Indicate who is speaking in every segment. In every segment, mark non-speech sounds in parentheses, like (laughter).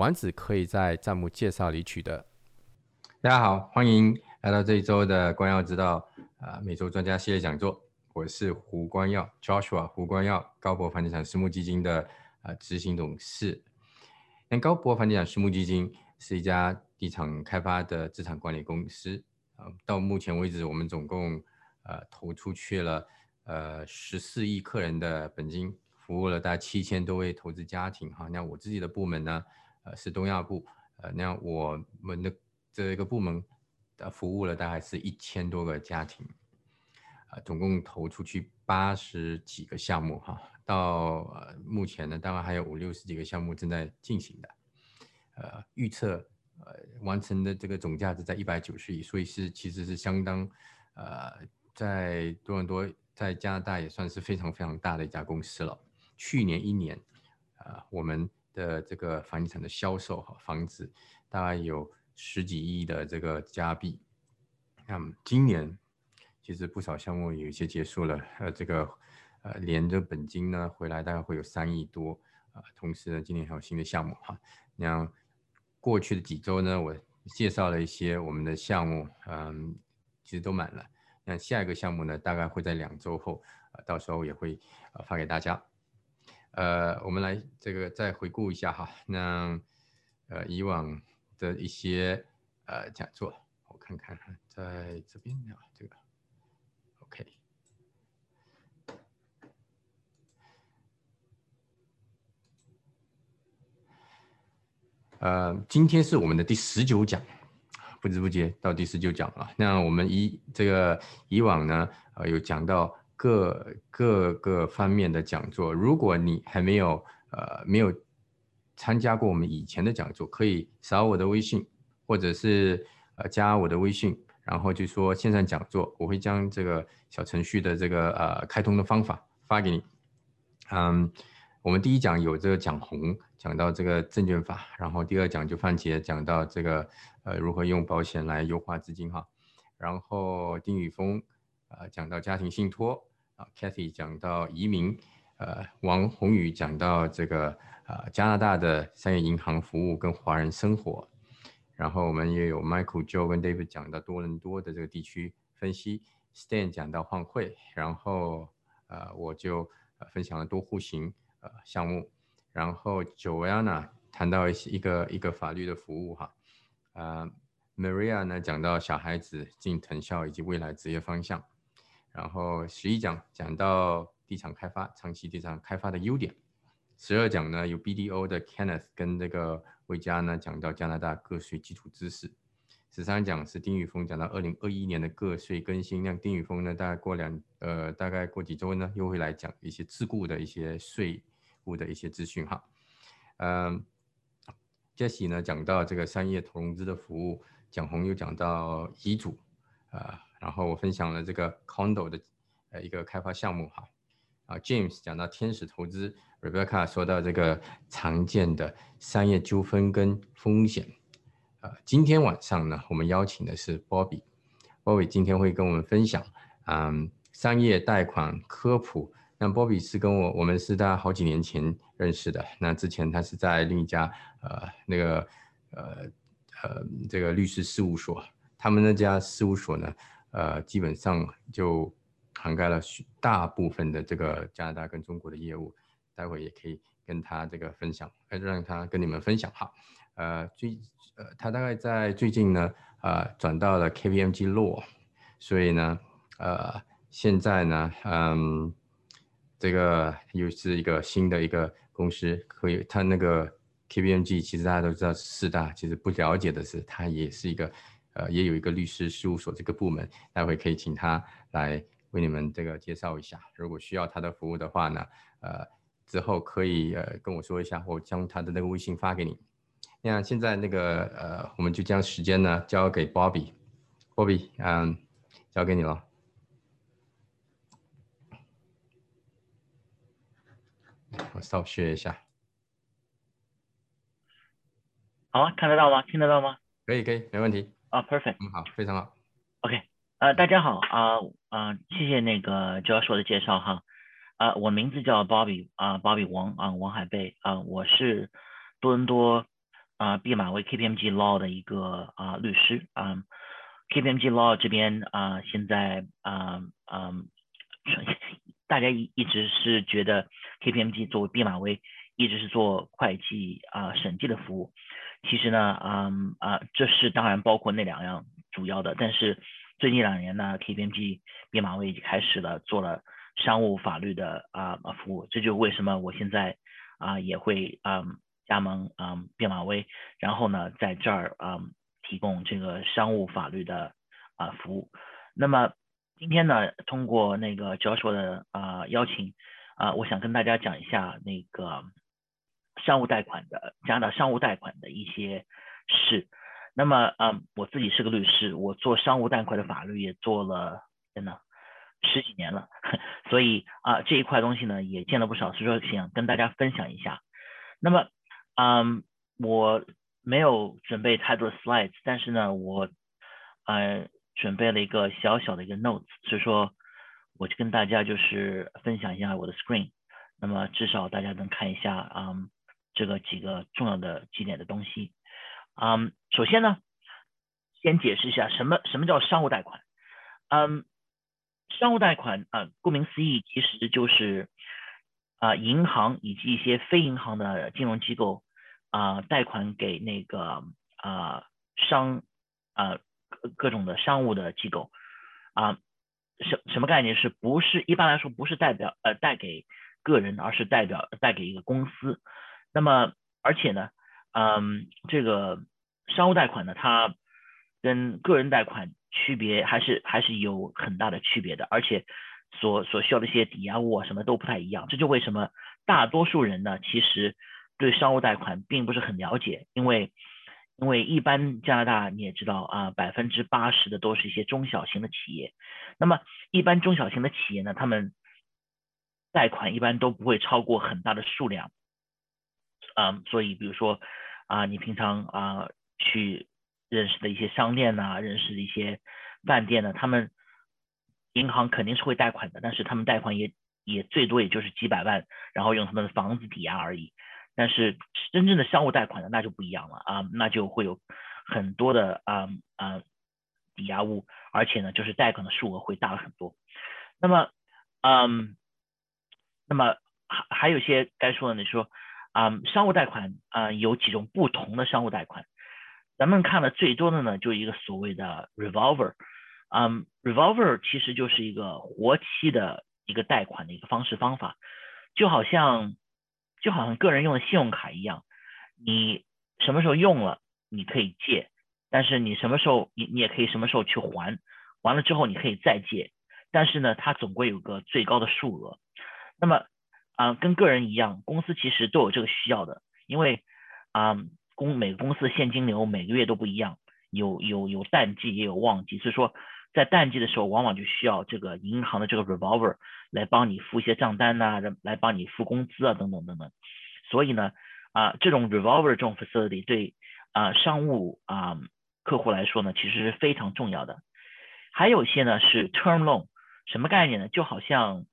Speaker 1: 丸子可以在账目介绍里取得。大家好，欢迎来到这一周的关耀之道啊每周专家系列讲座。我是胡光耀 Joshua 胡光耀，高博房地产私募基金的啊执行董事。那高博房地产私募基金是一家地产开发的资产管理公司啊。到目前为止，我们总共呃投出去了呃十四亿客人的本金，服务了大概七千多位投资家庭哈。那我自己的部门呢？是东亚部，呃，那我们的这一个部门，呃，服务了大概是一千多个家庭，啊，总共投出去八十几个项目哈，到呃目前呢，大概还有五六十几个项目正在进行的，呃，预测呃完成的这个总价值在一百九十亿，所以是其实是相当，呃，在多伦多，在加拿大也算是非常非常大的一家公司了。去年一年，啊，我们。的这个房地产的销售哈，房子大概有十几亿的这个加币。那么今年其实不少项目有一些结束了，呃，这个呃连着本金呢回来大概会有三亿多啊。同时呢，今年还有新的项目哈。那过去的几周呢，我介绍了一些我们的项目，嗯，其实都满了。那下一个项目呢，大概会在两周后，呃，到时候也会呃发给大家。呃，我们来这个再回顾一下哈，那呃以往的一些呃讲座，我看看在这边啊，这个 OK，呃，今天是我们的第十九讲，不知不觉到第十九讲了。那我们以这个以往呢，呃，有讲到。各各个方面的讲座，如果你还没有呃没有参加过我们以前的讲座，可以扫我的微信，或者是呃加我的微信，然后就说线上讲座，我会将这个小程序的这个呃开通的方法发给你。嗯，我们第一讲有这个讲红，讲到这个证券法，然后第二讲就番茄讲到这个呃如何用保险来优化资金哈，然后丁宇峰呃讲到家庭信托。Kathy 讲到移民，呃，王宏宇讲到这个呃加拿大的商业银行服务跟华人生活，然后我们也有 Michael、Joe 跟 David 讲到多伦多的这个地区分析，Stan 讲到换汇，然后呃我就分享了多户型呃项目，然后 Joanna 谈到一些一个一个法律的服务哈，呃 Maria 呢讲到小孩子进藤校以及未来职业方向。然后十一讲讲到地产开发，长期地产开发的优点。十二讲呢有 BDO 的 Kenneth 跟这个魏佳呢讲到加拿大个税基础知识。十三讲是丁宇峰讲到二零二一年的个税更新。那丁宇峰呢大概过两呃大概过几周呢又会来讲一些自雇的一些税务的一些资讯哈。嗯，Jesse 呢讲到这个商业投融资的服务，蒋红又讲到遗嘱啊。然后我分享了这个 condo 的呃一个开发项目哈，啊 James 讲到天使投资，Rebecca 说到这个常见的商业纠纷跟风险，啊今天晚上呢我们邀请的是 Bobby，Bobby 今天会跟我们分享嗯商业贷款科普，那 Bobby 是跟我我们是在好几年前认识的，那之前他是在另一家呃那个呃呃这个律师事务所，他们那家事务所呢。呃，基本上就涵盖了许大部分的这个加拿大跟中国的业务，待会也可以跟他这个分享，呃，让他跟你们分享哈。呃，最呃，他大概在最近呢，呃，转到了 KPMG Law，所以呢，呃，现在呢，嗯，这个又是一个新的一个公司，可以，他那个 KPMG 其实大家都知道四大，其实不了解的是，它也是一个。呃，也有一个律师事务所这个部门，待会可以请他来为你们这个介绍一下。如果需要他的服务的话呢，呃，之后可以呃跟我说一下，我将他的那个微信发给你。那现在那个呃，我们就将时间呢交给 Bobby，Bobby，嗯，交给你了。我稍学一下。
Speaker 2: 好，啊看得到吗？听得到吗？
Speaker 1: 可以，可以，没问题。
Speaker 2: 啊，perfect。
Speaker 1: 嗯，好，非常好。
Speaker 2: OK，呃，大家好啊啊，谢谢那个 Joshua 的介绍哈。啊，我名字叫 Bobby 啊，Bobby 王啊，王海贝啊，我是多伦多啊毕马威 KPMG Law 的一个啊律师啊。KPMG Law 这边啊，现在啊啊，大家一一直是觉得 KPMG 作为毕马威一直是做会计啊审计的服务。其实呢，嗯啊，这是当然包括那两样主要的，但是最近两年呢，KPMG 毕马威已经开始了做了。商务法律的啊服务，这就为什么我现在啊也会嗯加盟嗯毕马威，然后呢在这儿啊提供这个商务法律的啊服务。那么今天呢，通过那个 Joshua 的啊邀请啊，我想跟大家讲一下那个商务贷款的加拿大商务贷款的一些事。那么啊，我自己是个律师，我做商务贷款的法律也做了真的。十几年了，(laughs) 所以啊这一块东西呢也见了不少，所以说想跟大家分享一下。那么，嗯，我没有准备太多的 slides，但是呢，我呃准备了一个小小的一个 notes，所以说我就跟大家就是分享一下我的 screen。那么至少大家能看一下啊这个几个重要的几点的东西。嗯，首先呢，先解释一下什么什么叫商务贷款。嗯。商务贷款啊，顾名思义，其实就是啊，银行以及一些非银行的金融机构啊，贷款给那个啊商啊各种的商务的机构啊，什什么概念？是不是一般来说不是代表呃贷给个人，而是代表贷给一个公司？那么而且呢，嗯，这个商务贷款呢，它跟个人贷款。区别还是还是有很大的区别的，而且所所需要的一些抵押物啊什么都不太一样。这就为什么大多数人呢，其实对商务贷款并不是很了解，因为因为一般加拿大你也知道啊，百分之八十的都是一些中小型的企业。那么一般中小型的企业呢，他们贷款一般都不会超过很大的数量。嗯，所以比如说啊，你平常啊去。认识的一些商店呐，认识的一些饭店呢，他们银行肯定是会贷款的，但是他们贷款也也最多也就是几百万，然后用他们的房子抵押而已。但是真正的商务贷款呢，那就不一样了啊，那就会有很多的啊啊抵押物，而且呢，就是贷款的数额会大了很多。那么，嗯，那么还还有些该说的，你说啊，商务贷款啊，有几种不同的商务贷款。咱们看的最多的呢，就一个所谓的 revolver，嗯，revolver 其实就是一个活期的一个贷款的一个方式方法，就好像就好像个人用的信用卡一样，你什么时候用了你可以借，但是你什么时候你你也可以什么时候去还，完了之后你可以再借，但是呢，它总归有个最高的数额。那么啊，跟个人一样，公司其实都有这个需要的，因为啊。公每个公司的现金流每个月都不一样，有有有淡季也有旺季，所以说在淡季的时候，往往就需要这个银行的这个 revolver 来帮你付一些账单呐，来帮你付工资啊等等等等。所以呢，啊这种 revolver 这种 facility 对啊商务啊客户来说呢，其实是非常重要的。还有一些呢是 term loan，什么概念呢？就好像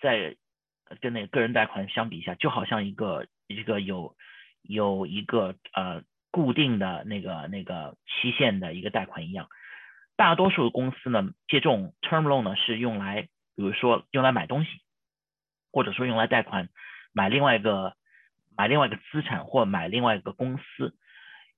Speaker 2: 在跟那个个人贷款相比一下，就好像一个一个有。有一个呃固定的那个那个期限的一个贷款一样，大多数公司呢借这种 term loan 呢是用来，比如说用来买东西，或者说用来贷款买另外一个买另外一个资产或买另外一个公司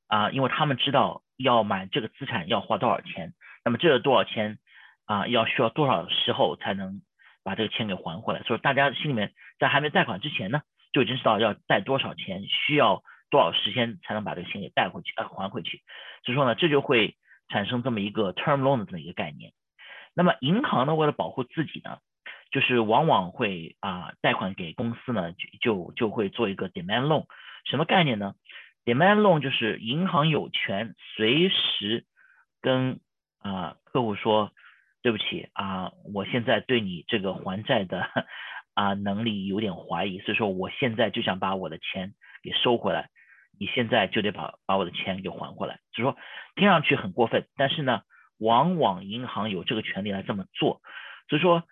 Speaker 2: 啊，因为他们知道要买这个资产要花多少钱，那么这个多少钱啊要需要多少时候才能把这个钱给还回来，所以大家心里面在还没贷款之前呢。就已经知道要贷多少钱，需要多少时间才能把这个钱给贷回去，呃，还回去。所以说呢，这就会产生这么一个 term loan 的这么一个概念。那么银行呢，为了保护自己呢，就是往往会啊贷款给公司呢，就就就会做一个 demand loan。什么概念呢？demand loan 就是银行有权随时跟啊客户说，对不起啊，我现在对你这个还债的啊能力有点怀疑，所以说我现在就想把我的钱给收回来，你现在就得把把我的钱给还回来。就说听上去很过分，但是呢，往往银行有这个权利来这么做。所以说，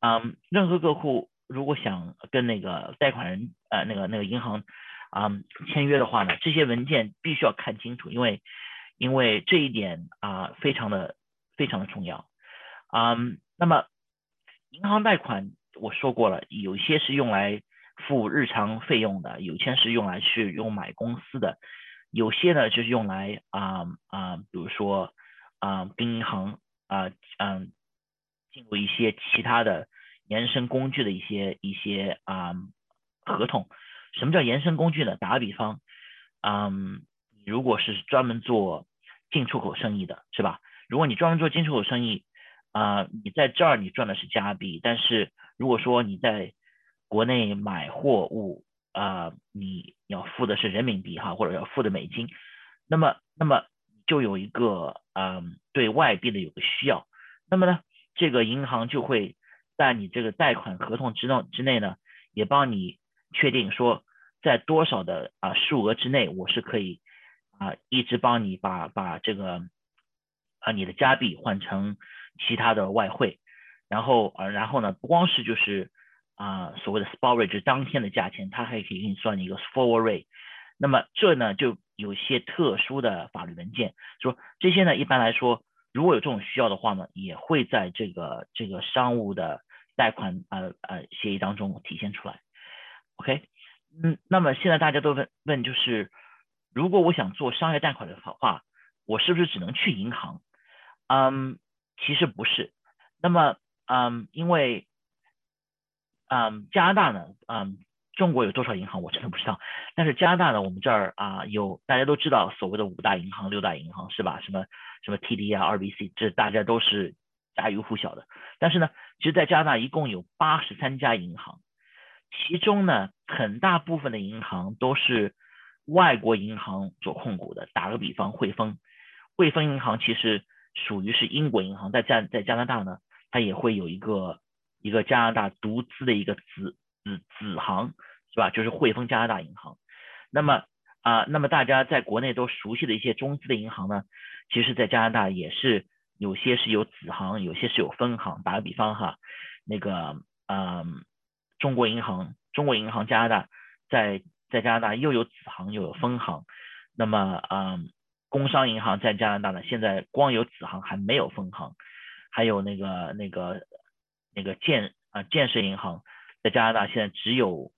Speaker 2: 嗯，任何客户如果想跟那个贷款人呃那个那个银行啊签约的话呢，这些文件必须要看清楚，因为因为这一点啊非常的非常的重要。嗯，那么银行贷款我说过了，有些是用来付日常费用的，有些是用来去用买公司的，有些呢就是用来啊啊，比如说啊跟银行啊嗯进入一些其他的延伸工具的一些一些啊合同。什么叫延伸工具呢？打个比方，嗯，如果是专门做进出口生意的，是吧？如果你专门做进出口生意，啊，你在这儿你赚的是加币，但是如果说你在国内买货物，啊，你要付的是人民币哈，或者要付的美金，那么那么就有一个嗯对外币的有个需要，那么呢，这个银行就会在你这个贷款合同之内之内呢，也帮你确定说在多少的啊数额之内，我是可以啊一直帮你把把这个啊你的加币换成。其他的外汇，然后呃，然后呢，不光是就是啊所谓的 spot rate，就是当天的价钱，它还可以给你算一个 forward rate。那么这呢就有些特殊的法律文件，说这些呢一般来说，如果有这种需要的话呢，也会在这个这个商务的贷款呃呃协议当中体现出来。OK，嗯，那么现在大家都问问就是，如果我想做商业贷款的话，我是不是只能去银行？嗯。其实不是，那么，嗯，因为，嗯，加拿大呢，嗯，中国有多少银行我真的不知道，但是加拿大呢，我们这儿啊有大家都知道所谓的五大银行、六大银行是吧？什么什么 TD 啊、RBC，这大家都是家喻户晓的。但是呢，其实在加拿大一共有八十三家银行，其中呢，很大部分的银行都是外国银行所控股的。打个比方，汇丰，汇丰银行其实。属于是英国银行，在加在加拿大呢，它也会有一个一个加拿大独资的一个子子子行，是吧？就是汇丰加拿大银行。那么啊，那么大家在国内都熟悉的一些中资的银行呢，其实，在加拿大也是有些是有子行，有些是有分行。打个比方哈，那个嗯，中国银行，中国银行加拿大在在加拿大又有子行又有分行。那么嗯。工商银行在加拿大呢，现在光有子行还没有分行，还有那个那个那个建啊建设银行在加拿大现在只有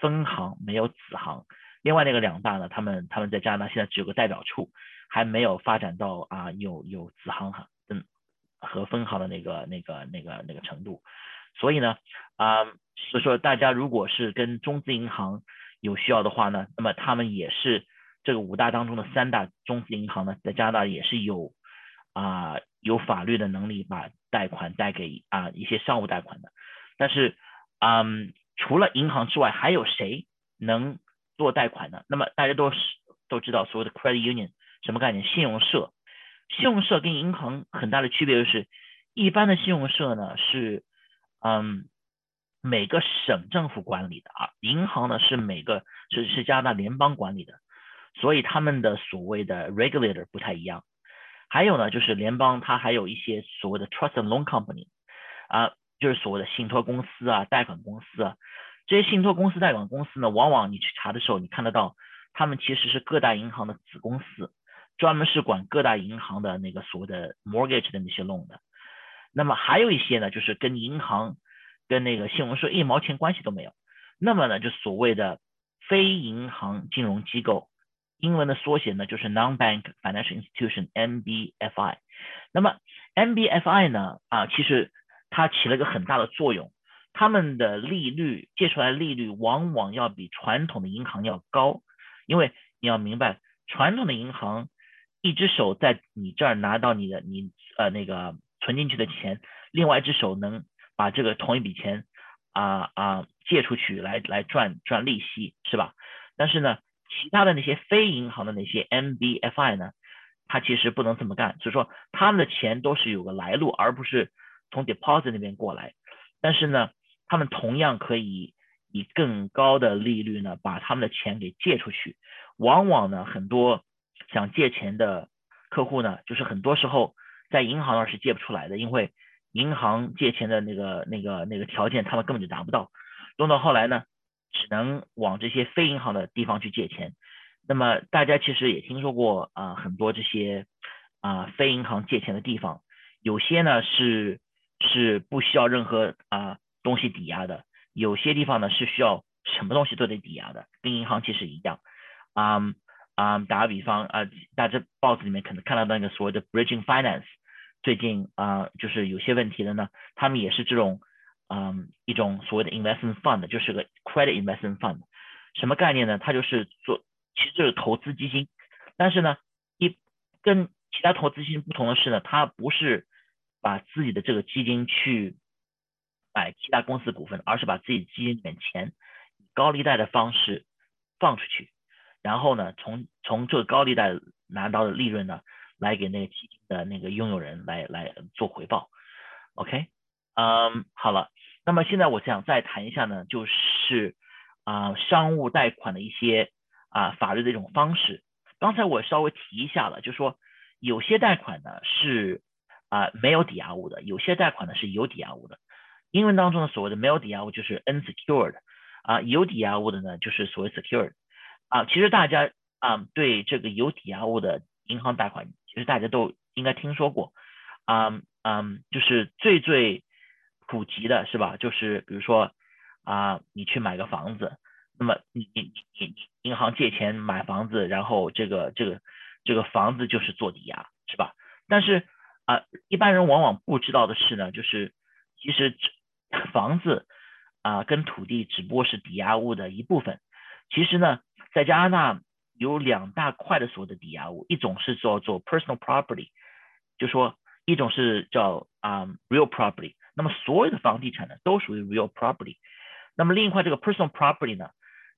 Speaker 2: 分行没有子行，另外那个两大呢，他们他们在加拿大现在只有个代表处，还没有发展到啊有有子行哈嗯和分行的那个那个那个那个程度，所以呢啊所以说大家如果是跟中资银行有需要的话呢，那么他们也是。这个五大当中的三大中资银行呢，在加拿大也是有啊有法律的能力把贷款贷给啊一些商务贷款的，但是嗯除了银行之外，还有谁能做贷款呢？那么大家都是都知道所谓的 credit union 什么概念？信用社，信用社跟银行很大的区别就是，一般的信用社呢是嗯每个省政府管理的啊，银行呢是每个是是加拿大联邦管理的。所以他们的所谓的 regulator 不太一样，还有呢，就是联邦它还有一些所谓的 trust and loan company，啊，就是所谓的信托公司啊、贷款公司啊，这些信托公司、贷款公司呢，往往你去查的时候，你看得到，他们其实是各大银行的子公司，专门是管各大银行的那个所谓的 mortgage 的那些 loan 的。那么还有一些呢，就是跟银行、跟那个信用社一毛钱关系都没有。那么呢，就所谓的非银行金融机构。英文的缩写呢，就是 Non-Bank Financial Institution（NBFI）。那么 NBFI 呢，啊，其实它起了个很大的作用。他们的利率借出来利率往往要比传统的银行要高，因为你要明白，传统的银行一只手在你这儿拿到你的你呃那个存进去的钱，另外一只手能把这个同一笔钱啊啊借出去来来赚赚利息，是吧？但是呢。其他的那些非银行的那些 MBFI 呢，它其实不能这么干，所以说他们的钱都是有个来路，而不是从 deposit 那边过来。但是呢，他们同样可以以更高的利率呢，把他们的钱给借出去。往往呢，很多想借钱的客户呢，就是很多时候在银行那是借不出来的，因为银行借钱的那个那个那个条件，他们根本就达不到。弄到后来呢，只能往这些非银行的地方去借钱。那么大家其实也听说过啊，很多这些啊非银行借钱的地方，有些呢是是不需要任何啊东西抵押的，有些地方呢是需要什么东西都得抵押的，跟银行其实一样。啊啊，打个比方啊，大家报纸里面可能看到那个所谓的 bridging finance，最近啊就是有些问题的呢，他们也是这种嗯一种所谓的 investment fund，就是个 credit investment fund，什么概念呢？它就是做其实就是投资基金，但是呢一跟其他投资基金不同的是呢，它不是把自己的这个基金去买其他公司股份，而是把自己基金里面钱以高利贷的方式放出去。然后呢，从从这个高利贷拿到的利润呢，来给那个基金的那个拥有人来来做回报，OK，嗯，好了，那么现在我想再谈一下呢，就是啊商务贷款的一些啊法律的一种方式。刚才我稍微提一下了，就说有些贷款呢是啊没有抵押物的，有些贷款呢是有抵押物的。英文当中的所谓的没有抵押物就是 unsecured，啊有抵押物的呢就是所谓 secured。啊，其实大家啊对这个有抵押物的银行贷款，其实大家都应该听说过，啊嗯，就是最最普及的是吧？就是比如说啊，你去买个房子，那么你你你你银行借钱买房子，然后这个这个这个房子就是做抵押，是吧？但是啊，一般人往往不知道的是呢，就是其实 (laughs) 房子啊跟土地只不过是抵押物的一部分，其实呢。在加拿大有两大块的所谓的抵押物，一种是叫做 personal property，就说一种是叫啊 real property，那么所有的房地产呢都属于 real property，那么另一块这个 personal property 呢，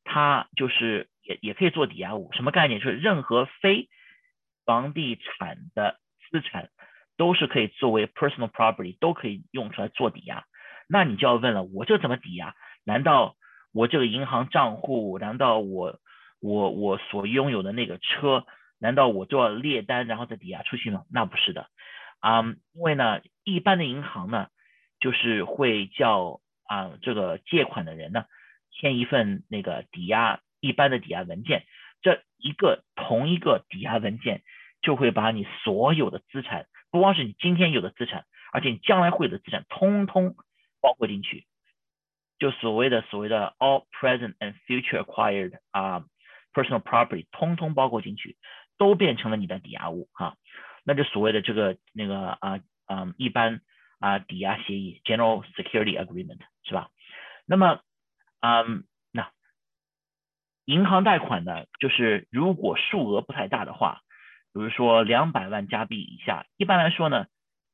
Speaker 2: 它就是也也可以做抵押物，什么概念？就是任何非房地产的资产都是可以作为 personal property，都可以用出来做抵押。那你就要问了，我这怎么抵押？难道我这个银行账户？难道我？我我所拥有的那个车，难道我就要列单然后再抵押出去吗？那不是的，啊，因为呢，一般的银行呢，就是会叫啊这个借款的人呢签一份那个抵押一般的抵押文件，这一个同一个抵押文件就会把你所有的资产，不光是你今天有的资产，而且你将来会有的资产，通通包括进去，就所谓的所谓的 all present and future acquired 啊。personal property 通通包括进去，都变成了你的抵押物哈，那就所谓的这个那个啊啊一般啊抵押协议 general security agreement 是吧？那么嗯那银行贷款呢，就是如果数额不太大的话，比如说两百万加币以下，一般来说呢，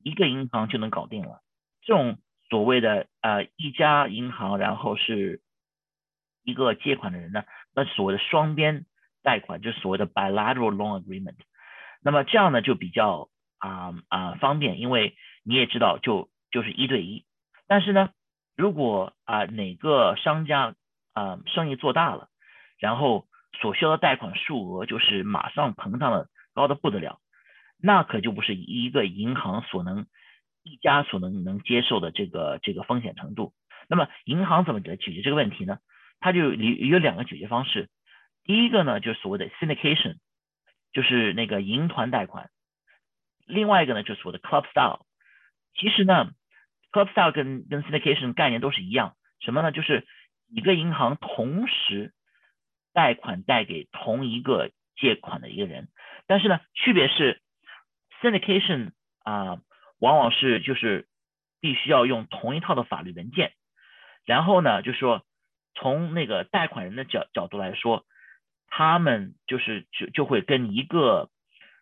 Speaker 2: 一个银行就能搞定了。这种所谓的呃一家银行，然后是一个借款的人呢？那所谓的双边贷款就所谓的 bilateral loan agreement，那么这样呢就比较啊啊方便，因为你也知道就就是一对一。但是呢，如果啊哪个商家啊生意做大了，然后所需要的贷款数额就是马上膨胀的高的不得了，那可就不是一个银行所能一家所能能接受的这个这个风险程度。那么银行怎么来解决这个问题呢？它就有有两个解决方式，第一个呢就是所谓的 syndication，就是那个银团贷款，另外一个呢就是我的 club style。其实呢，club style 跟跟 syndication 概念都是一样，什么呢？就是一个银行同时贷款贷给同一个借款的一个人，但是呢，区别是 syndication 啊，往往是就是必须要用同一套的法律文件，然后呢，就说。从那个贷款人的角角度来说，他们就是就就会跟一个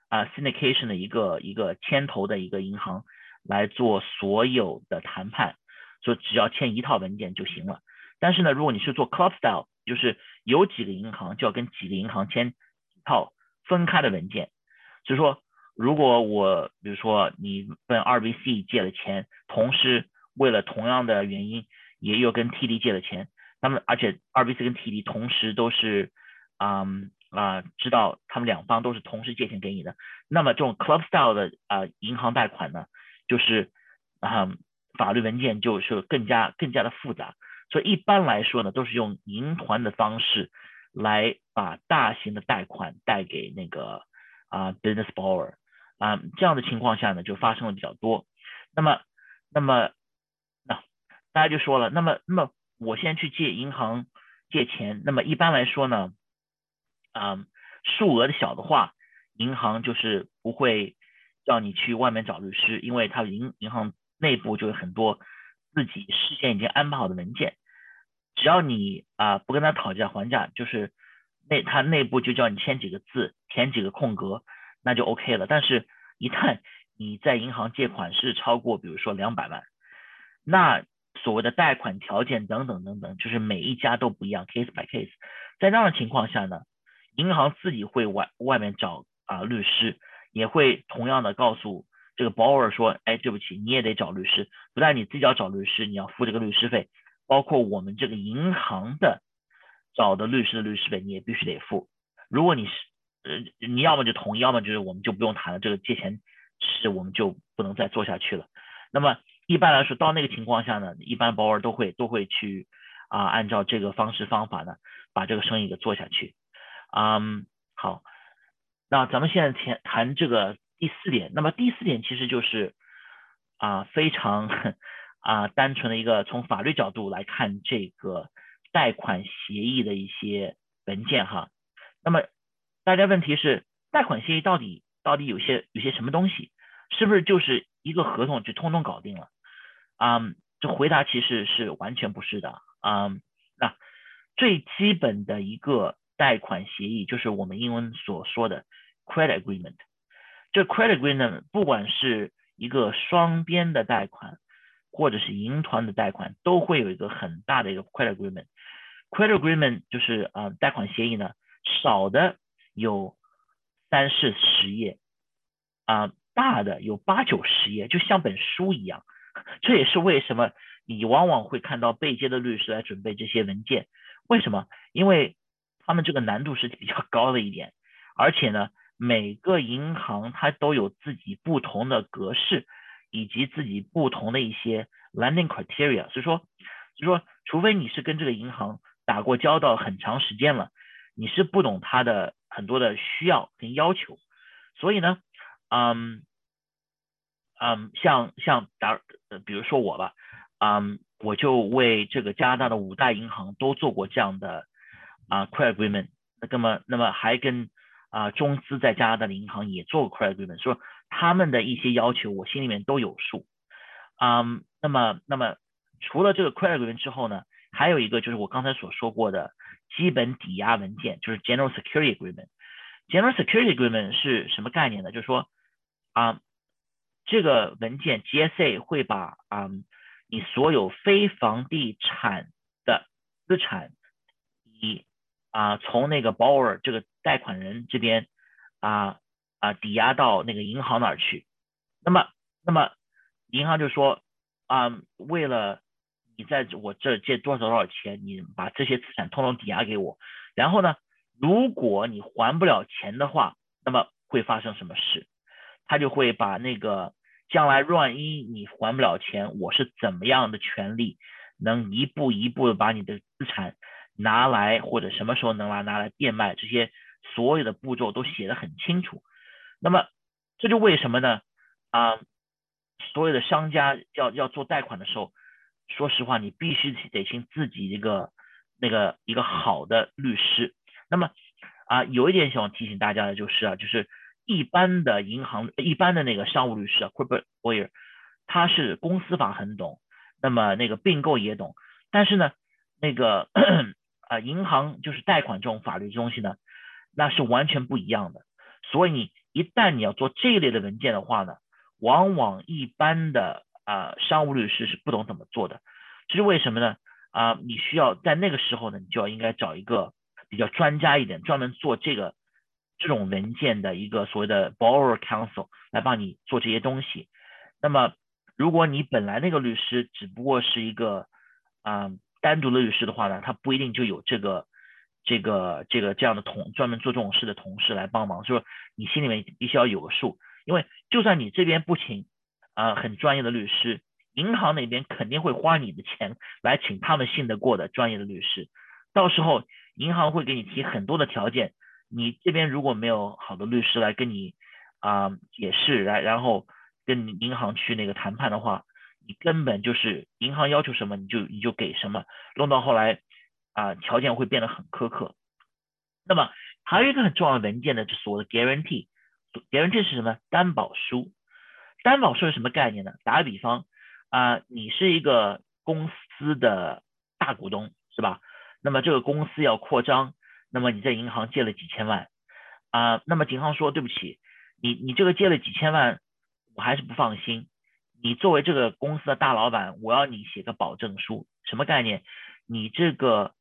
Speaker 2: 啊 syndication 的一个一个牵头的一个银行来做所有的谈判，说只要签一套文件就行了。但是呢，如果你是做 club style，就是有几个银行就要跟几个银行签一套分开的文件。所以说，如果我比如说你跟 RBC 借了钱，同时为了同样的原因也有跟 TD 借了钱，那么而且 RBC 跟 TD 同时都是，嗯啊知道他们两方都是同时借钱给你的，那么这种 club style 的啊银行贷款呢，就是啊法律文件就是更加更加的复杂。所以一般来说呢，都是用银团的方式来把大型的贷款贷给那个啊 business borrower 啊，这样的情况下呢，就发生的比较多。那么，那么，那大家就说了，那么，那么我现在去借银行借钱，那么一般来说呢，啊，数额的小的话，银行就是不会叫你去外面找律师，因为它银银行内部就有很多自己事先已经安排好的文件。只要你啊不跟他讨价还价，就是内他内部就叫你签几个字，填几个空格，那就 OK 了。但是，一旦你在银行借款是超过，比如说两百万，那所谓的贷款条件等等等等，就是每一家都不一样，case by case。在那样的情况下呢，银行自己会外外面找啊律师，也会同样的告诉这个 borrower 说，哎，对不起，你也得找律师，不但你自己要找律师，你要付这个律师费。包括我们这个银行的找的律师的律师费，你也必须得付。如果你是呃，你要么就同意，要么就是我们就不用谈了。这个借钱是我们就不能再做下去了。那么一般来说，到那个情况下呢，一般保尔都会都会去啊，按照这个方式方法呢，把这个生意给做下去。嗯，好，那咱们现在谈谈这个第四点。那么第四点其实就是啊，非常。啊，单纯的一个从法律角度来看这个贷款协议的一些文件哈，那么大家问题是贷款协议到底到底有些有些什么东西，是不是就是一个合同就通通搞定了？啊，这回答其实是完全不是的啊。那最基本的一个贷款协议就是我们英文所说的 credit agreement，这 credit agreement 不管是一个双边的贷款。或者是银团的贷款都会有一个很大的一个 credit agreement。credit agreement 就是啊贷款协议呢，少的有三四十页，啊大的有八九十页，就像本书一样。(laughs) 这也是为什么你往往会看到被接的律师来准备这些文件。为什么？因为他们这个难度是比较高的一点，而且呢，每个银行它都有自己不同的格式。以及自己不同的一些 lending criteria，所以说，就说除非你是跟这个银行打过交道很长时间了，你是不懂它的很多的需要跟要求，所以呢，嗯，嗯，像像打，呃比如说我吧，嗯，我就为这个加拿大的五大银行都做过这样的啊 credit agreement，那么那么还跟啊中资在加拿大的银行也做过 credit agreement，说。他们的一些要求，我心里面都有数，嗯，那么，那么除了这个 credit agreement 之后呢，还有一个就是我刚才所说过的基本抵押文件，就是 general security agreement。general security agreement 是什么概念呢？就是说，啊，这个文件 GSA 会把啊你所有非房地产的资产，以啊从那个 borrower 这个贷款人这边啊。啊，抵押到那个银行那儿去，那么，那么银行就说啊，为了你在我这借多少多少钱，你把这些资产通通抵押给我，然后呢，如果你还不了钱的话，那么会发生什么事？他就会把那个将来万一你还不了钱，我是怎么样的权利，能一步一步的把你的资产拿来，或者什么时候能来拿来变卖，这些所有的步骤都写的很清楚。那么，这就为什么呢？啊，所有的商家要要做贷款的时候，说实话，你必须得请自己一个那个一个好的律师。那么，啊，有一点想提醒大家的就是啊，就是一般的银行、一般的那个商务律师啊，corporate lawyer，他是公司法很懂，那么那个并购也懂，但是呢，那个啊，银行就是贷款这种法律东西呢，那是完全不一样的，所以你。一旦你要做这一类的文件的话呢，往往一般的啊商务律师是不懂怎么做的，这是为什么呢？啊，你需要在那个时候呢，你就要应该找一个比较专家一点，专门做这个这种文件的一个所谓的 borrower counsel 来帮你做这些东西。那么，如果你本来那个律师只不过是一个啊单独的律师的话呢，他不一定就有这个这个这个这样的同专门做这种事的同事来帮忙，就是你心里面必须要有个数，因为就算你这边不请啊很专业的律师。银行那边肯定会花你的钱来请他们信得过的专业的律师，到时候银行会给你提很多的条件，你这边如果没有好的律师来跟你啊解释，来然后跟银行去那个谈判的话，你根本就是银行要求什么你就你就给什么，弄到后来啊条件会变得很苛刻。那么还有一个很重要的文件呢，就是我的 guarantee，guarantee 是什么？担保书。担保书是什么概念呢？打个比方。啊，你是一个公司的大股东是吧？那么这个公司要扩张，那么你在银行借了几千万啊？那么银行说对不起，你你这个借了几千万，我还是不放心。你作为这个公司的大老板，我要你写个保证书，什么概念？你这个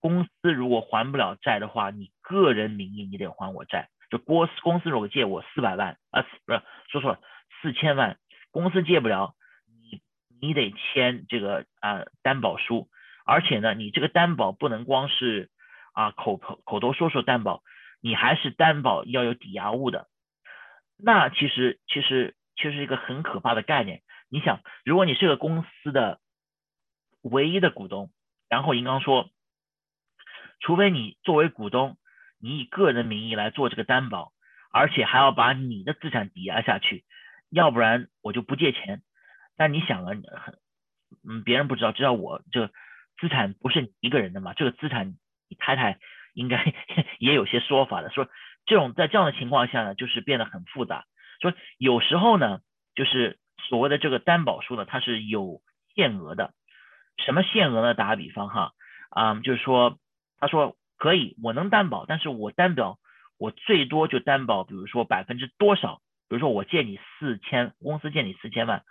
Speaker 2: 公司如果还不了债的话，你个人名义你得还我债。就公司公司如果借我四百万啊，不是说错了，四千万，公司借不了。你你得签这个啊担保书，而且呢，你这个担保不能光是啊口口口头说说担保，你还是担保要有抵押物的。那其实其实其实是一个很可怕的概念。你想，如果你是个公司的唯一的股东，然后银行说，除非你作为股东，你以个人名义来做这个担保，而且还要把你的资产抵押下去，要不然我就不借钱。但你想啊，很，嗯，别人不知道，知道我这资产不是你一个人的嘛？这个资产，你太太应该 (laughs) 也有些说法的。说这种在这样的情况下呢，就是变得很复杂。说有时候呢，就是所谓的这个担保书呢，它是有限额的。什么限额呢？打个比方哈，啊，就是说，他说可以，我能担保，但是我担保我最多就担保，比如说百分之多少？比如说我借你四千，公司借你四千万。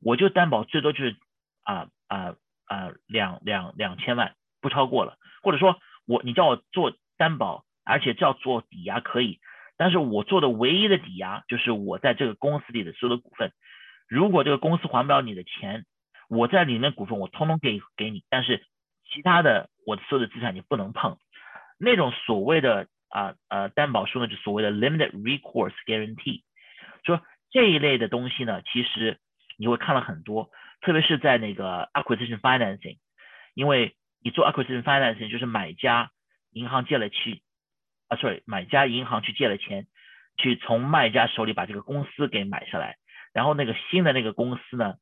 Speaker 2: 我就担保最多就是啊啊啊两两两千万不超过了，或者说我你叫我做担保，而且叫做抵押可以，但是我做的唯一的抵押就是我在这个公司里的所有的股份，如果这个公司还不了你的钱，我在里面股份我通通给给你，但是其他的我所有的资产你不能碰，那种所谓的啊呃担保书呢，就所谓的 limited recourse guarantee，说这一类的东西呢，其实。你会看了很多，特别是在那个 acquisition financing，因为你做 acquisition financing 就是买家银行借了去，啊，sorry，买家银行去借了钱，去从卖家手里把这个公司给买下来，然后那个新的那个公司呢，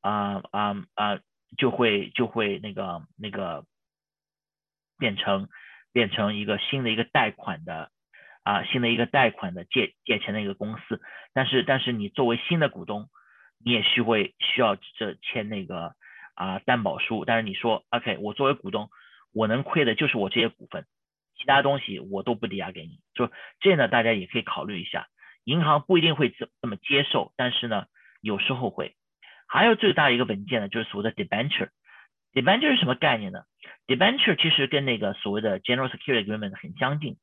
Speaker 2: 啊啊啊，就会就会那个那个变成变成一个新的一个贷款的啊新的一个贷款的借借钱的一个公司，但是但是你作为新的股东。你也需会需要这签那个啊担保书，但是你说 OK，我作为股东，我能亏的就是我这些股份，其他东西我都不抵押给你。就这呢，大家也可以考虑一下，银行不一定会这这么接受，但是呢，有时候会。还有最大一个文件呢，就是所谓的 debenture。debenture 是什么概念呢？debenture 其实跟那个所谓的 general security agreement 很相近，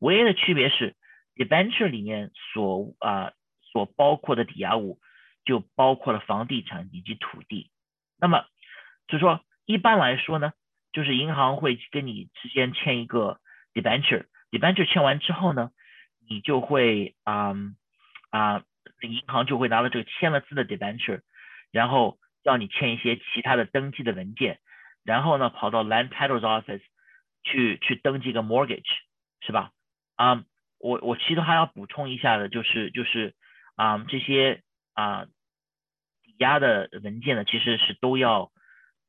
Speaker 2: 唯一的区别是 debenture 里面所啊所包括的抵押物。就包括了房地产以及土地，那么就是说一般来说呢，就是银行会跟你之间签一个 debenture，debenture 签完之后呢，你就会啊啊，银行就会拿到这个签了字的 debenture，然后叫你签一些其他的登记的文件，然后呢跑到 land titles office 去去登记个 mortgage，是吧？啊，我我其实还要补充一下的就是就是啊这些啊抵。押的文件呢，其实是都要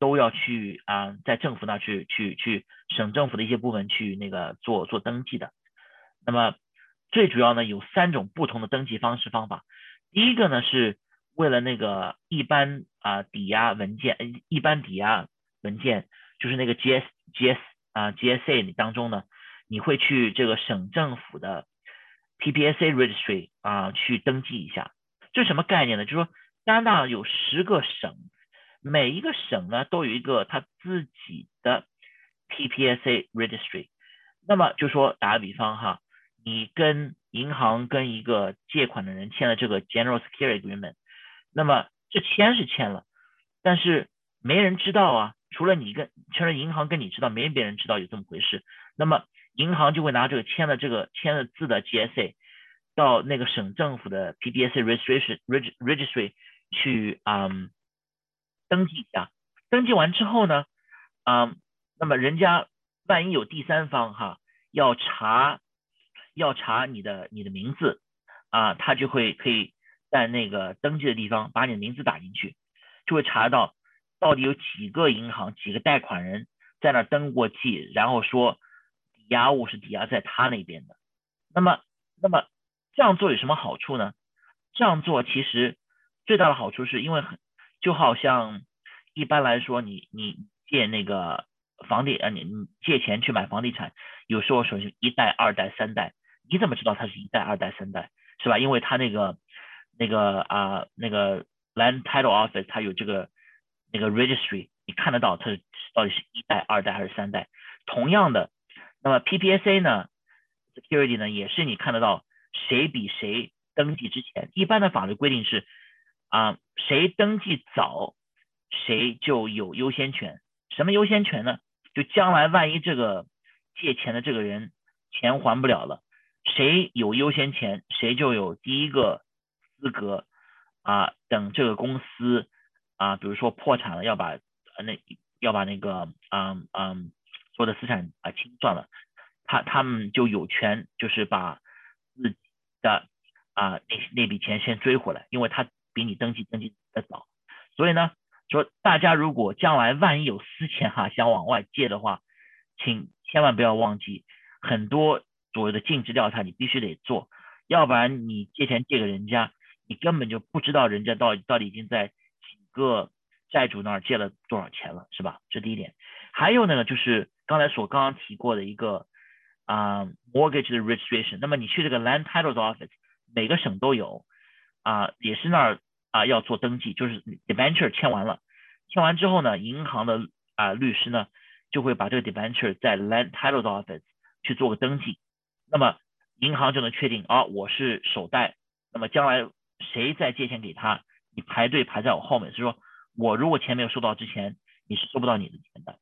Speaker 2: 都要去啊，在政府那去去去省政府的一些部门去那个做做登记的。那么最主要呢，有三种不同的登记方式方法。第一个呢，是为了那个一般啊抵押文件，一般抵押文件就是那个 G S G S 啊 G S A 当中呢，你会去这个省政府的 P P S A registry 啊去登记一下。这什么概念呢？就是说。加拿大有十个省，每一个省呢都有一个它自己的 PPSA registry。那么就说打个比方哈，你跟银行跟一个借款的人签了这个 General Security Agreement，那么这签是签了，但是没人知道啊，除了你跟除了银行跟你知道，没别人知道有这么回事。那么银行就会拿这个签了这个签了字的 GSA 到那个省政府的 PPSA Registry Registry 去嗯登记一下，登记完之后呢，嗯，那么人家万一有第三方哈要查要查你的你的名字啊，他就会可以在那个登记的地方把你的名字打进去，就会查到到底有几个银行几个贷款人在那登过记，然后说抵。押物是抵押在他那边的，那么，那么这样做有什么好处呢？这样做其实最大的好处是因为很就好像一般来说，你你借那个房地呃你你借钱去买房地产，有时候首先一代、二代、三代，你怎么知道它是一代、二代、三代是吧？因为它那个那个啊那个 land title office 它有这个那个 registry，你看得到它到底是一代、二代还是三代。同样的。那么 PPSA 呢，security 呢，也是你看得到谁比谁登记之前，一般的法律规定是啊，谁登记早，谁就有优先权。什么优先权呢？就将来万一这个借钱的这个人钱还不了了，谁有优先权，谁就有第一个资格啊。等这个公司啊，比如说破产了，要把那要把那个嗯嗯。所有的资产啊清算了，他他们就有权就是把自己的啊那那笔钱先追回来，因为他比你登记登记的早。所以呢，说大家如果将来万一有私钱哈想往外借的话，请千万不要忘记很多所谓的尽职调查你必须得做，要不然你借钱借给人家，你根本就不知道人家到到底已经在几个债主那儿借了多少钱了，是吧？这第一点。还有呢，就是刚才所刚刚提过的一个啊，mortgage 的 registration。那么你去这个 land titles office，每个省都有啊，也是那儿啊要做登记，就是 debenture 签完了，签完之后呢，银行的啊律师呢就会把这个 debenture 在 land titles office 去做个登记，那么银行就能确定啊我是首贷，那么将来谁再借钱给他，你排队排在我后面，所以说我如果钱没有收到之前，你是收不到你的钱的。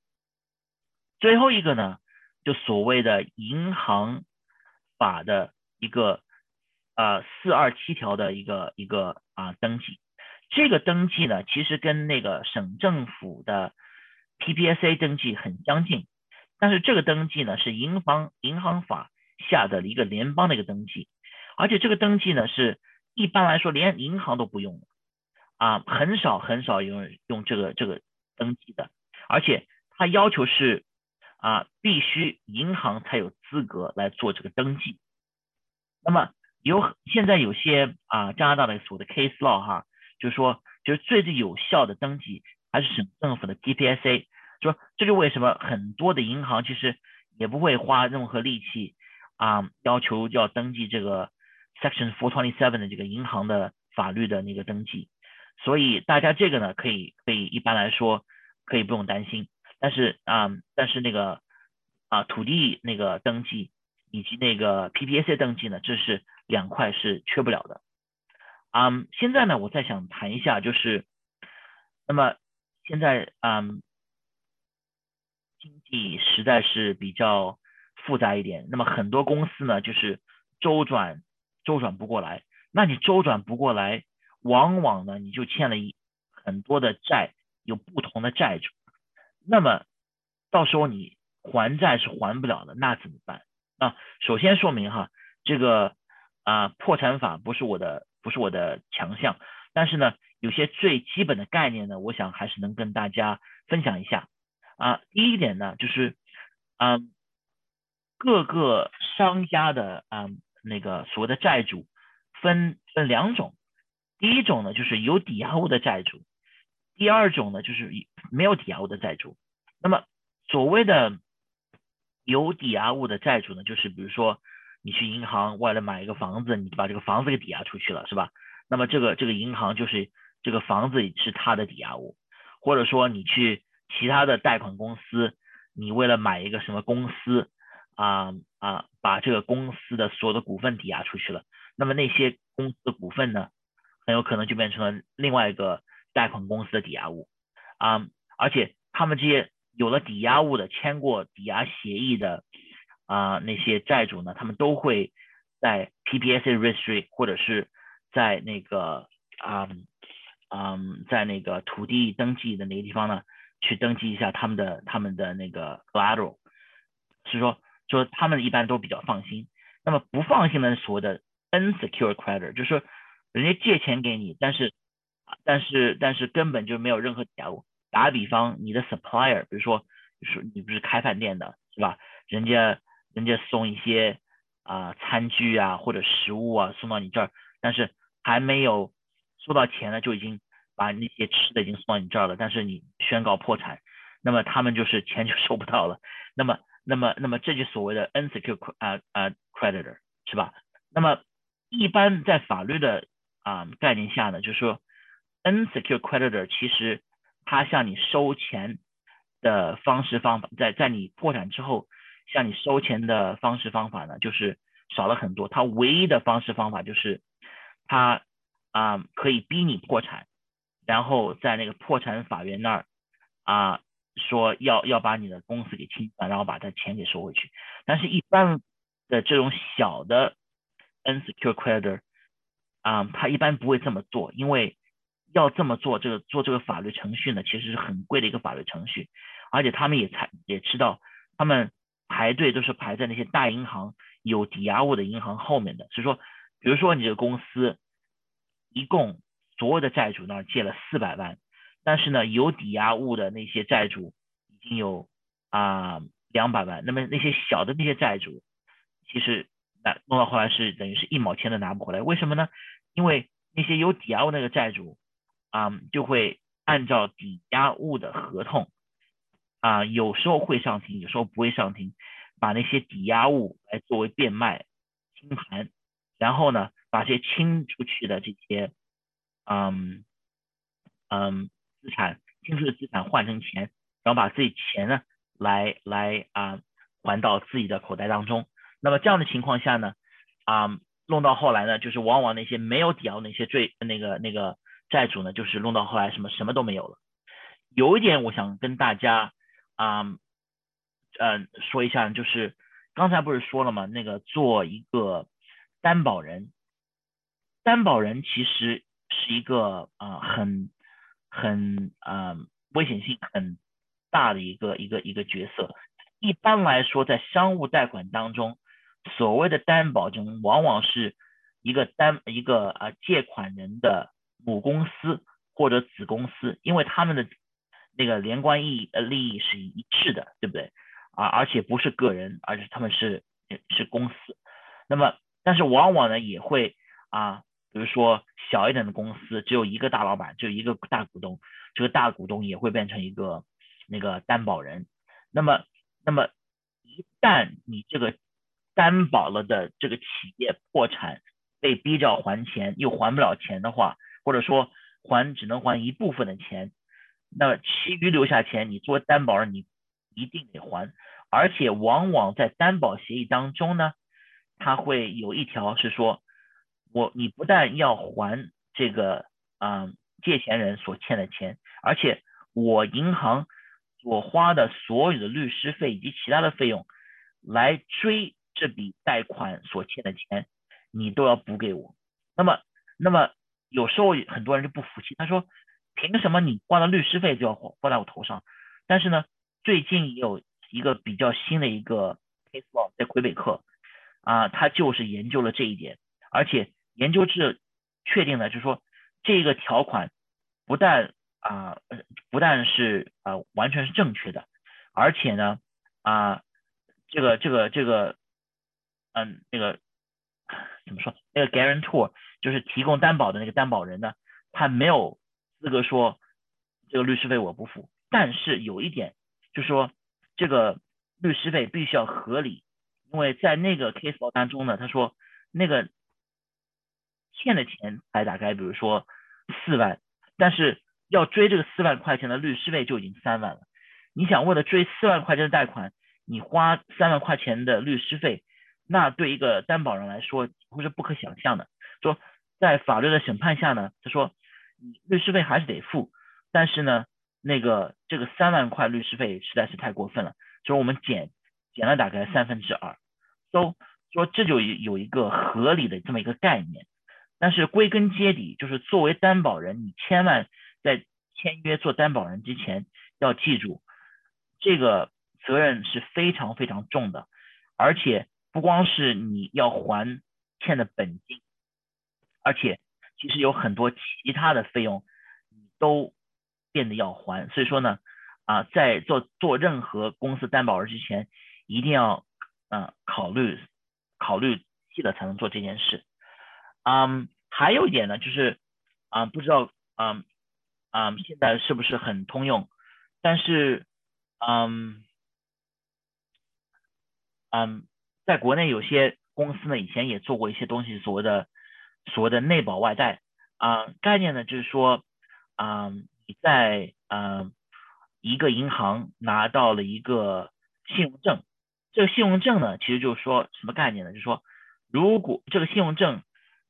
Speaker 2: 最后一个呢，就所谓的银行法的一个啊四二七条的一个一个啊登记，这个登记呢，其实跟那个省政府的 PPSA 登记很相近，但是这个登记呢是银行银行法下的一个联邦的一个登记，而且这个登记呢是一般来说连银行都不用啊，很少很少有人用这个这个登记的，而且它要求是。啊，必须银行才有资格来做这个登记。那么有现在有些啊加拿大的所谓的 case law 哈，就是说就是最最有效的登记还是省政府的 DPSA。说这就为什么很多的银行其实也不会花任何力气啊要求要登记这个 Section Four Twenty Seven 的这个银行的法律的那个登记。所以大家这个呢可以可以一般来说可以不用担心。但是啊，但是那个啊土地那个登记以及那个 PPSA 登记呢，这是两块是缺不了的。嗯，现在呢，我再想谈一下，就是那么现在嗯经济实在是比较复杂一点，那么很多公司呢就是周转周转不过来，那你周转不过来，往往呢你就欠了一很多的债，有不同的债主。那么，到时候你还债是还不了的，那怎么办啊？首先说明哈，这个啊破产法不是我的不是我的强项，但是呢，有些最基本的概念呢，我想还是能跟大家分享一下啊。第一点呢，就是嗯，各个商家的啊那个所谓的债主分分两种，第一种呢就是有抵押物的债主。第二种呢，就是没有抵押物的债主。那么所谓的有抵押物的债主呢，就是比如说你去银行为了买一个房子，你把这个房子给抵押出去了，是吧？那么这个这个银行就是这个房子是他的抵押物，或者说你去其他的贷款公司，你为了买一个什么公司啊啊，把这个公司的所有的股份抵押出去了，那么那些公司的股份呢，很有可能就变成了另外一个贷款公司的抵押物。啊，而且他们这些有了抵押物的、签过抵押协议的啊那些债主呢，他们都会在 PPSA registry 或者是在那个啊。嗯，在那个土地登记的那个地方呢，去登记一下他们的他们的那个 collateral，是说说他们一般都比较放心。那么不放心的所谓的 unsecured creditor，就是说人家借钱给你，但是但是但是根本就没有任何抵押物。打个比方，你的 supplier，比如说说你不是开饭店的是吧？人家人家送一些啊餐具啊或者食物啊送到你这儿，但是还没有。收到钱呢就已经把那些吃的已经送到你这儿了，但是你宣告破产，那么他们就是钱就 (laughs) 收不到了。那么，那么，那么这就所谓的 unsecured 啊啊 creditor 是吧？那么一般在法律的啊概念下呢，就是说 unsecured creditor 其实他向你收钱的方式方法，在在你破产之后向你收钱的方式方法呢，就是少了很多。他唯一的方式方法就是他。啊，可以逼你破产，然后在那个破产法院那儿啊，说要要把你的公司给清算，然后把他钱给收回去。但是，一般的这种小的 unsecured creditor 啊，他一般不会这么做，因为要这么做，这个做这个法律程序呢，其实是很贵的一个法律程序，而且他们也才也知道，他们排队都是排在那些大银行有抵押物的银行后面的。所以说，比如说你这个公司。一共所有的债主那儿借了四百万，但是呢，有抵押物的那些债主已经有啊两百万。那么那些小的那些债主，其实那弄到后来是等于是一毛钱都拿不回来。为什么呢？因为那些有抵押物那个债主啊，就会按照抵押物的合同啊，有时候会上庭，有时候不会上庭，把那些抵押物来作为变卖清盘，然后呢。把这些清出去的这些，嗯嗯资产，清出的资产换成钱，然后把自己钱呢来来啊还到自己的口袋当中。那么这样的情况下呢，啊弄到后来呢，就是往往那些没有抵押那些罪那个那个债主呢，就是弄到后来什么什么都没有了。有一点我想跟大家啊呃说一下，就是刚才不是说了吗？那个做一个担保人。担保人其实是一个啊很很啊危险性很大的一个一个一个角色。一般来说，在商务贷款当中，所谓的担保人往往是一个担一个啊借款人的母公司或者子公司，因为他们的那个连关益呃利益是一致的，对不对？啊，而且不是个人，而且他们是是公司。那么，但是往往呢也会啊。比如说小一点的公司，只有一个大老板，只有一个大股东，这个大股东也会变成一个那个担保人。那么，那么一旦你这个担保了的这个企业破产，被逼着还钱，又还不了钱的话，或者说还只能还一部分的钱，那其余留下钱，你作为担保人，你一定得还。而且往往在担保协议当中呢，它会有一条是说。我你不但要还这个啊借钱人所欠的钱，而且我银行所花的所有的律师费以及其他的费用来追这笔贷款所欠的钱，你都要补给我。那么，那么有时候很多人就不服气，他说凭什么你花的律师费就要花在我头上？但是呢，最近也有一个比较新的一个 case law 在魁北克啊，他就是研究了这一点，而且。研究是确定的，就是说这个条款不但啊不但是啊完全是正确的，而且呢啊这个这个这个嗯那个怎么说那个 guarantor 就是提供担保的那个担保人呢，他没有资格说这个律师费我不付，但是有一点就说这个律师费必须要合理，因为在那个 case 包当中呢，他说那个。欠的钱才大概比如说四万，但是要追这个四万块钱的律师费就已经三万了。你想为了追四万块钱的贷款，你花三万块钱的律师费，那对一个担保人来说会是不可想象的。说在法律的审判下呢，他说律师费还是得付，但是呢，那个这个三万块律师费实在是太过分了，所以我们减减了大概三分之二。都说这就有一个合理的这么一个概念，但是归根结底就是作为担保人，你千万在签约做担保人之前要记住，这个责任是非常非常重的，而且不光是你要还欠的本金，而且其实有很多其他的费用都变得要还，所以说呢，啊，在做做任何公司担保人之前，一定要。嗯，考虑考虑细了才能做这件事。嗯，还有一点呢，就是啊，不知道嗯嗯现在是不是很通用？但是嗯嗯，在国内有些公司呢，以前也做过一些东西，所谓的所谓的内保外贷啊，概念呢就是说啊，你在嗯一个银行拿到了一个信用证。这个信用证呢，其实就是说什么概念呢？就是说，如果这个信用证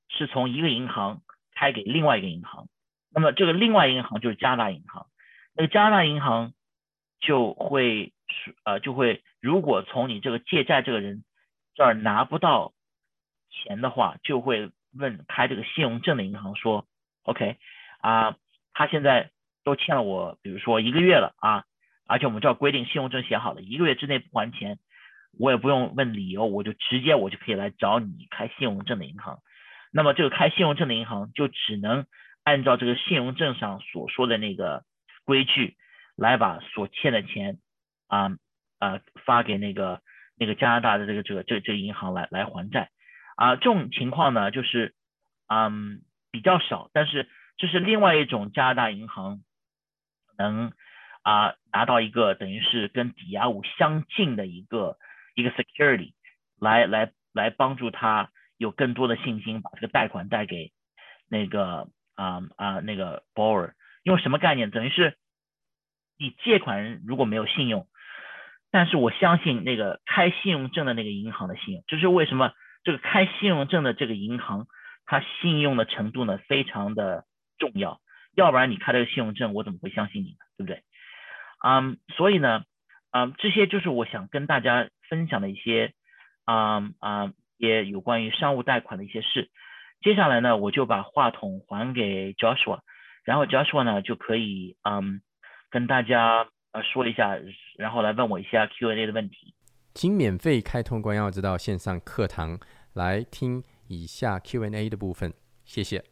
Speaker 2: 是从一个银行开给另外一个银行，那么这个另外银行就是加拿大银行，那个加拿大银行就会呃就会，如果从你这个借债这个人这儿拿不到钱的话，就会问开这个信用证的银行说，OK 啊，他现在都欠了我，比如说一个月了啊，而且我们这儿规定信用证写好了，一个月之内不还钱。我也不用问理由，我就直接我就可以来找你开信用证的银行。那么这个开信用证的银行就只能按照这个信用证上所说的那个规矩来把所欠的钱啊啊发给那个那个加拿大的这个这个这这个银行来来还债啊。这种情况呢就是嗯比较少，但是这是另外一种加拿大银行能啊拿到一个等于是跟抵押物相近的一个。一个 security 来来来帮助他有更多的信心把这个贷款贷给那个啊啊那个 borrower，因为什么概念？等于是你借款人如果没有信用，但是我相信那个开信用证的那个银行的信用，就是为什么这个开信用证的这个银行它信用的程度呢非常的重要，要不然你开这个信用证我怎么会相信你呢？对不对？嗯，所以呢，嗯，这些就是我想跟大家。分享的一些啊啊，也有关于商务贷款的一些事。接下来呢，我就把话筒还给 Joshua，然后 Joshua 呢就可以嗯跟大家呃说一下，然后来问我一下 Q&A 的问题。
Speaker 1: 请免费开通关耀之道线上课堂来听以下 Q&A 的部分，谢谢。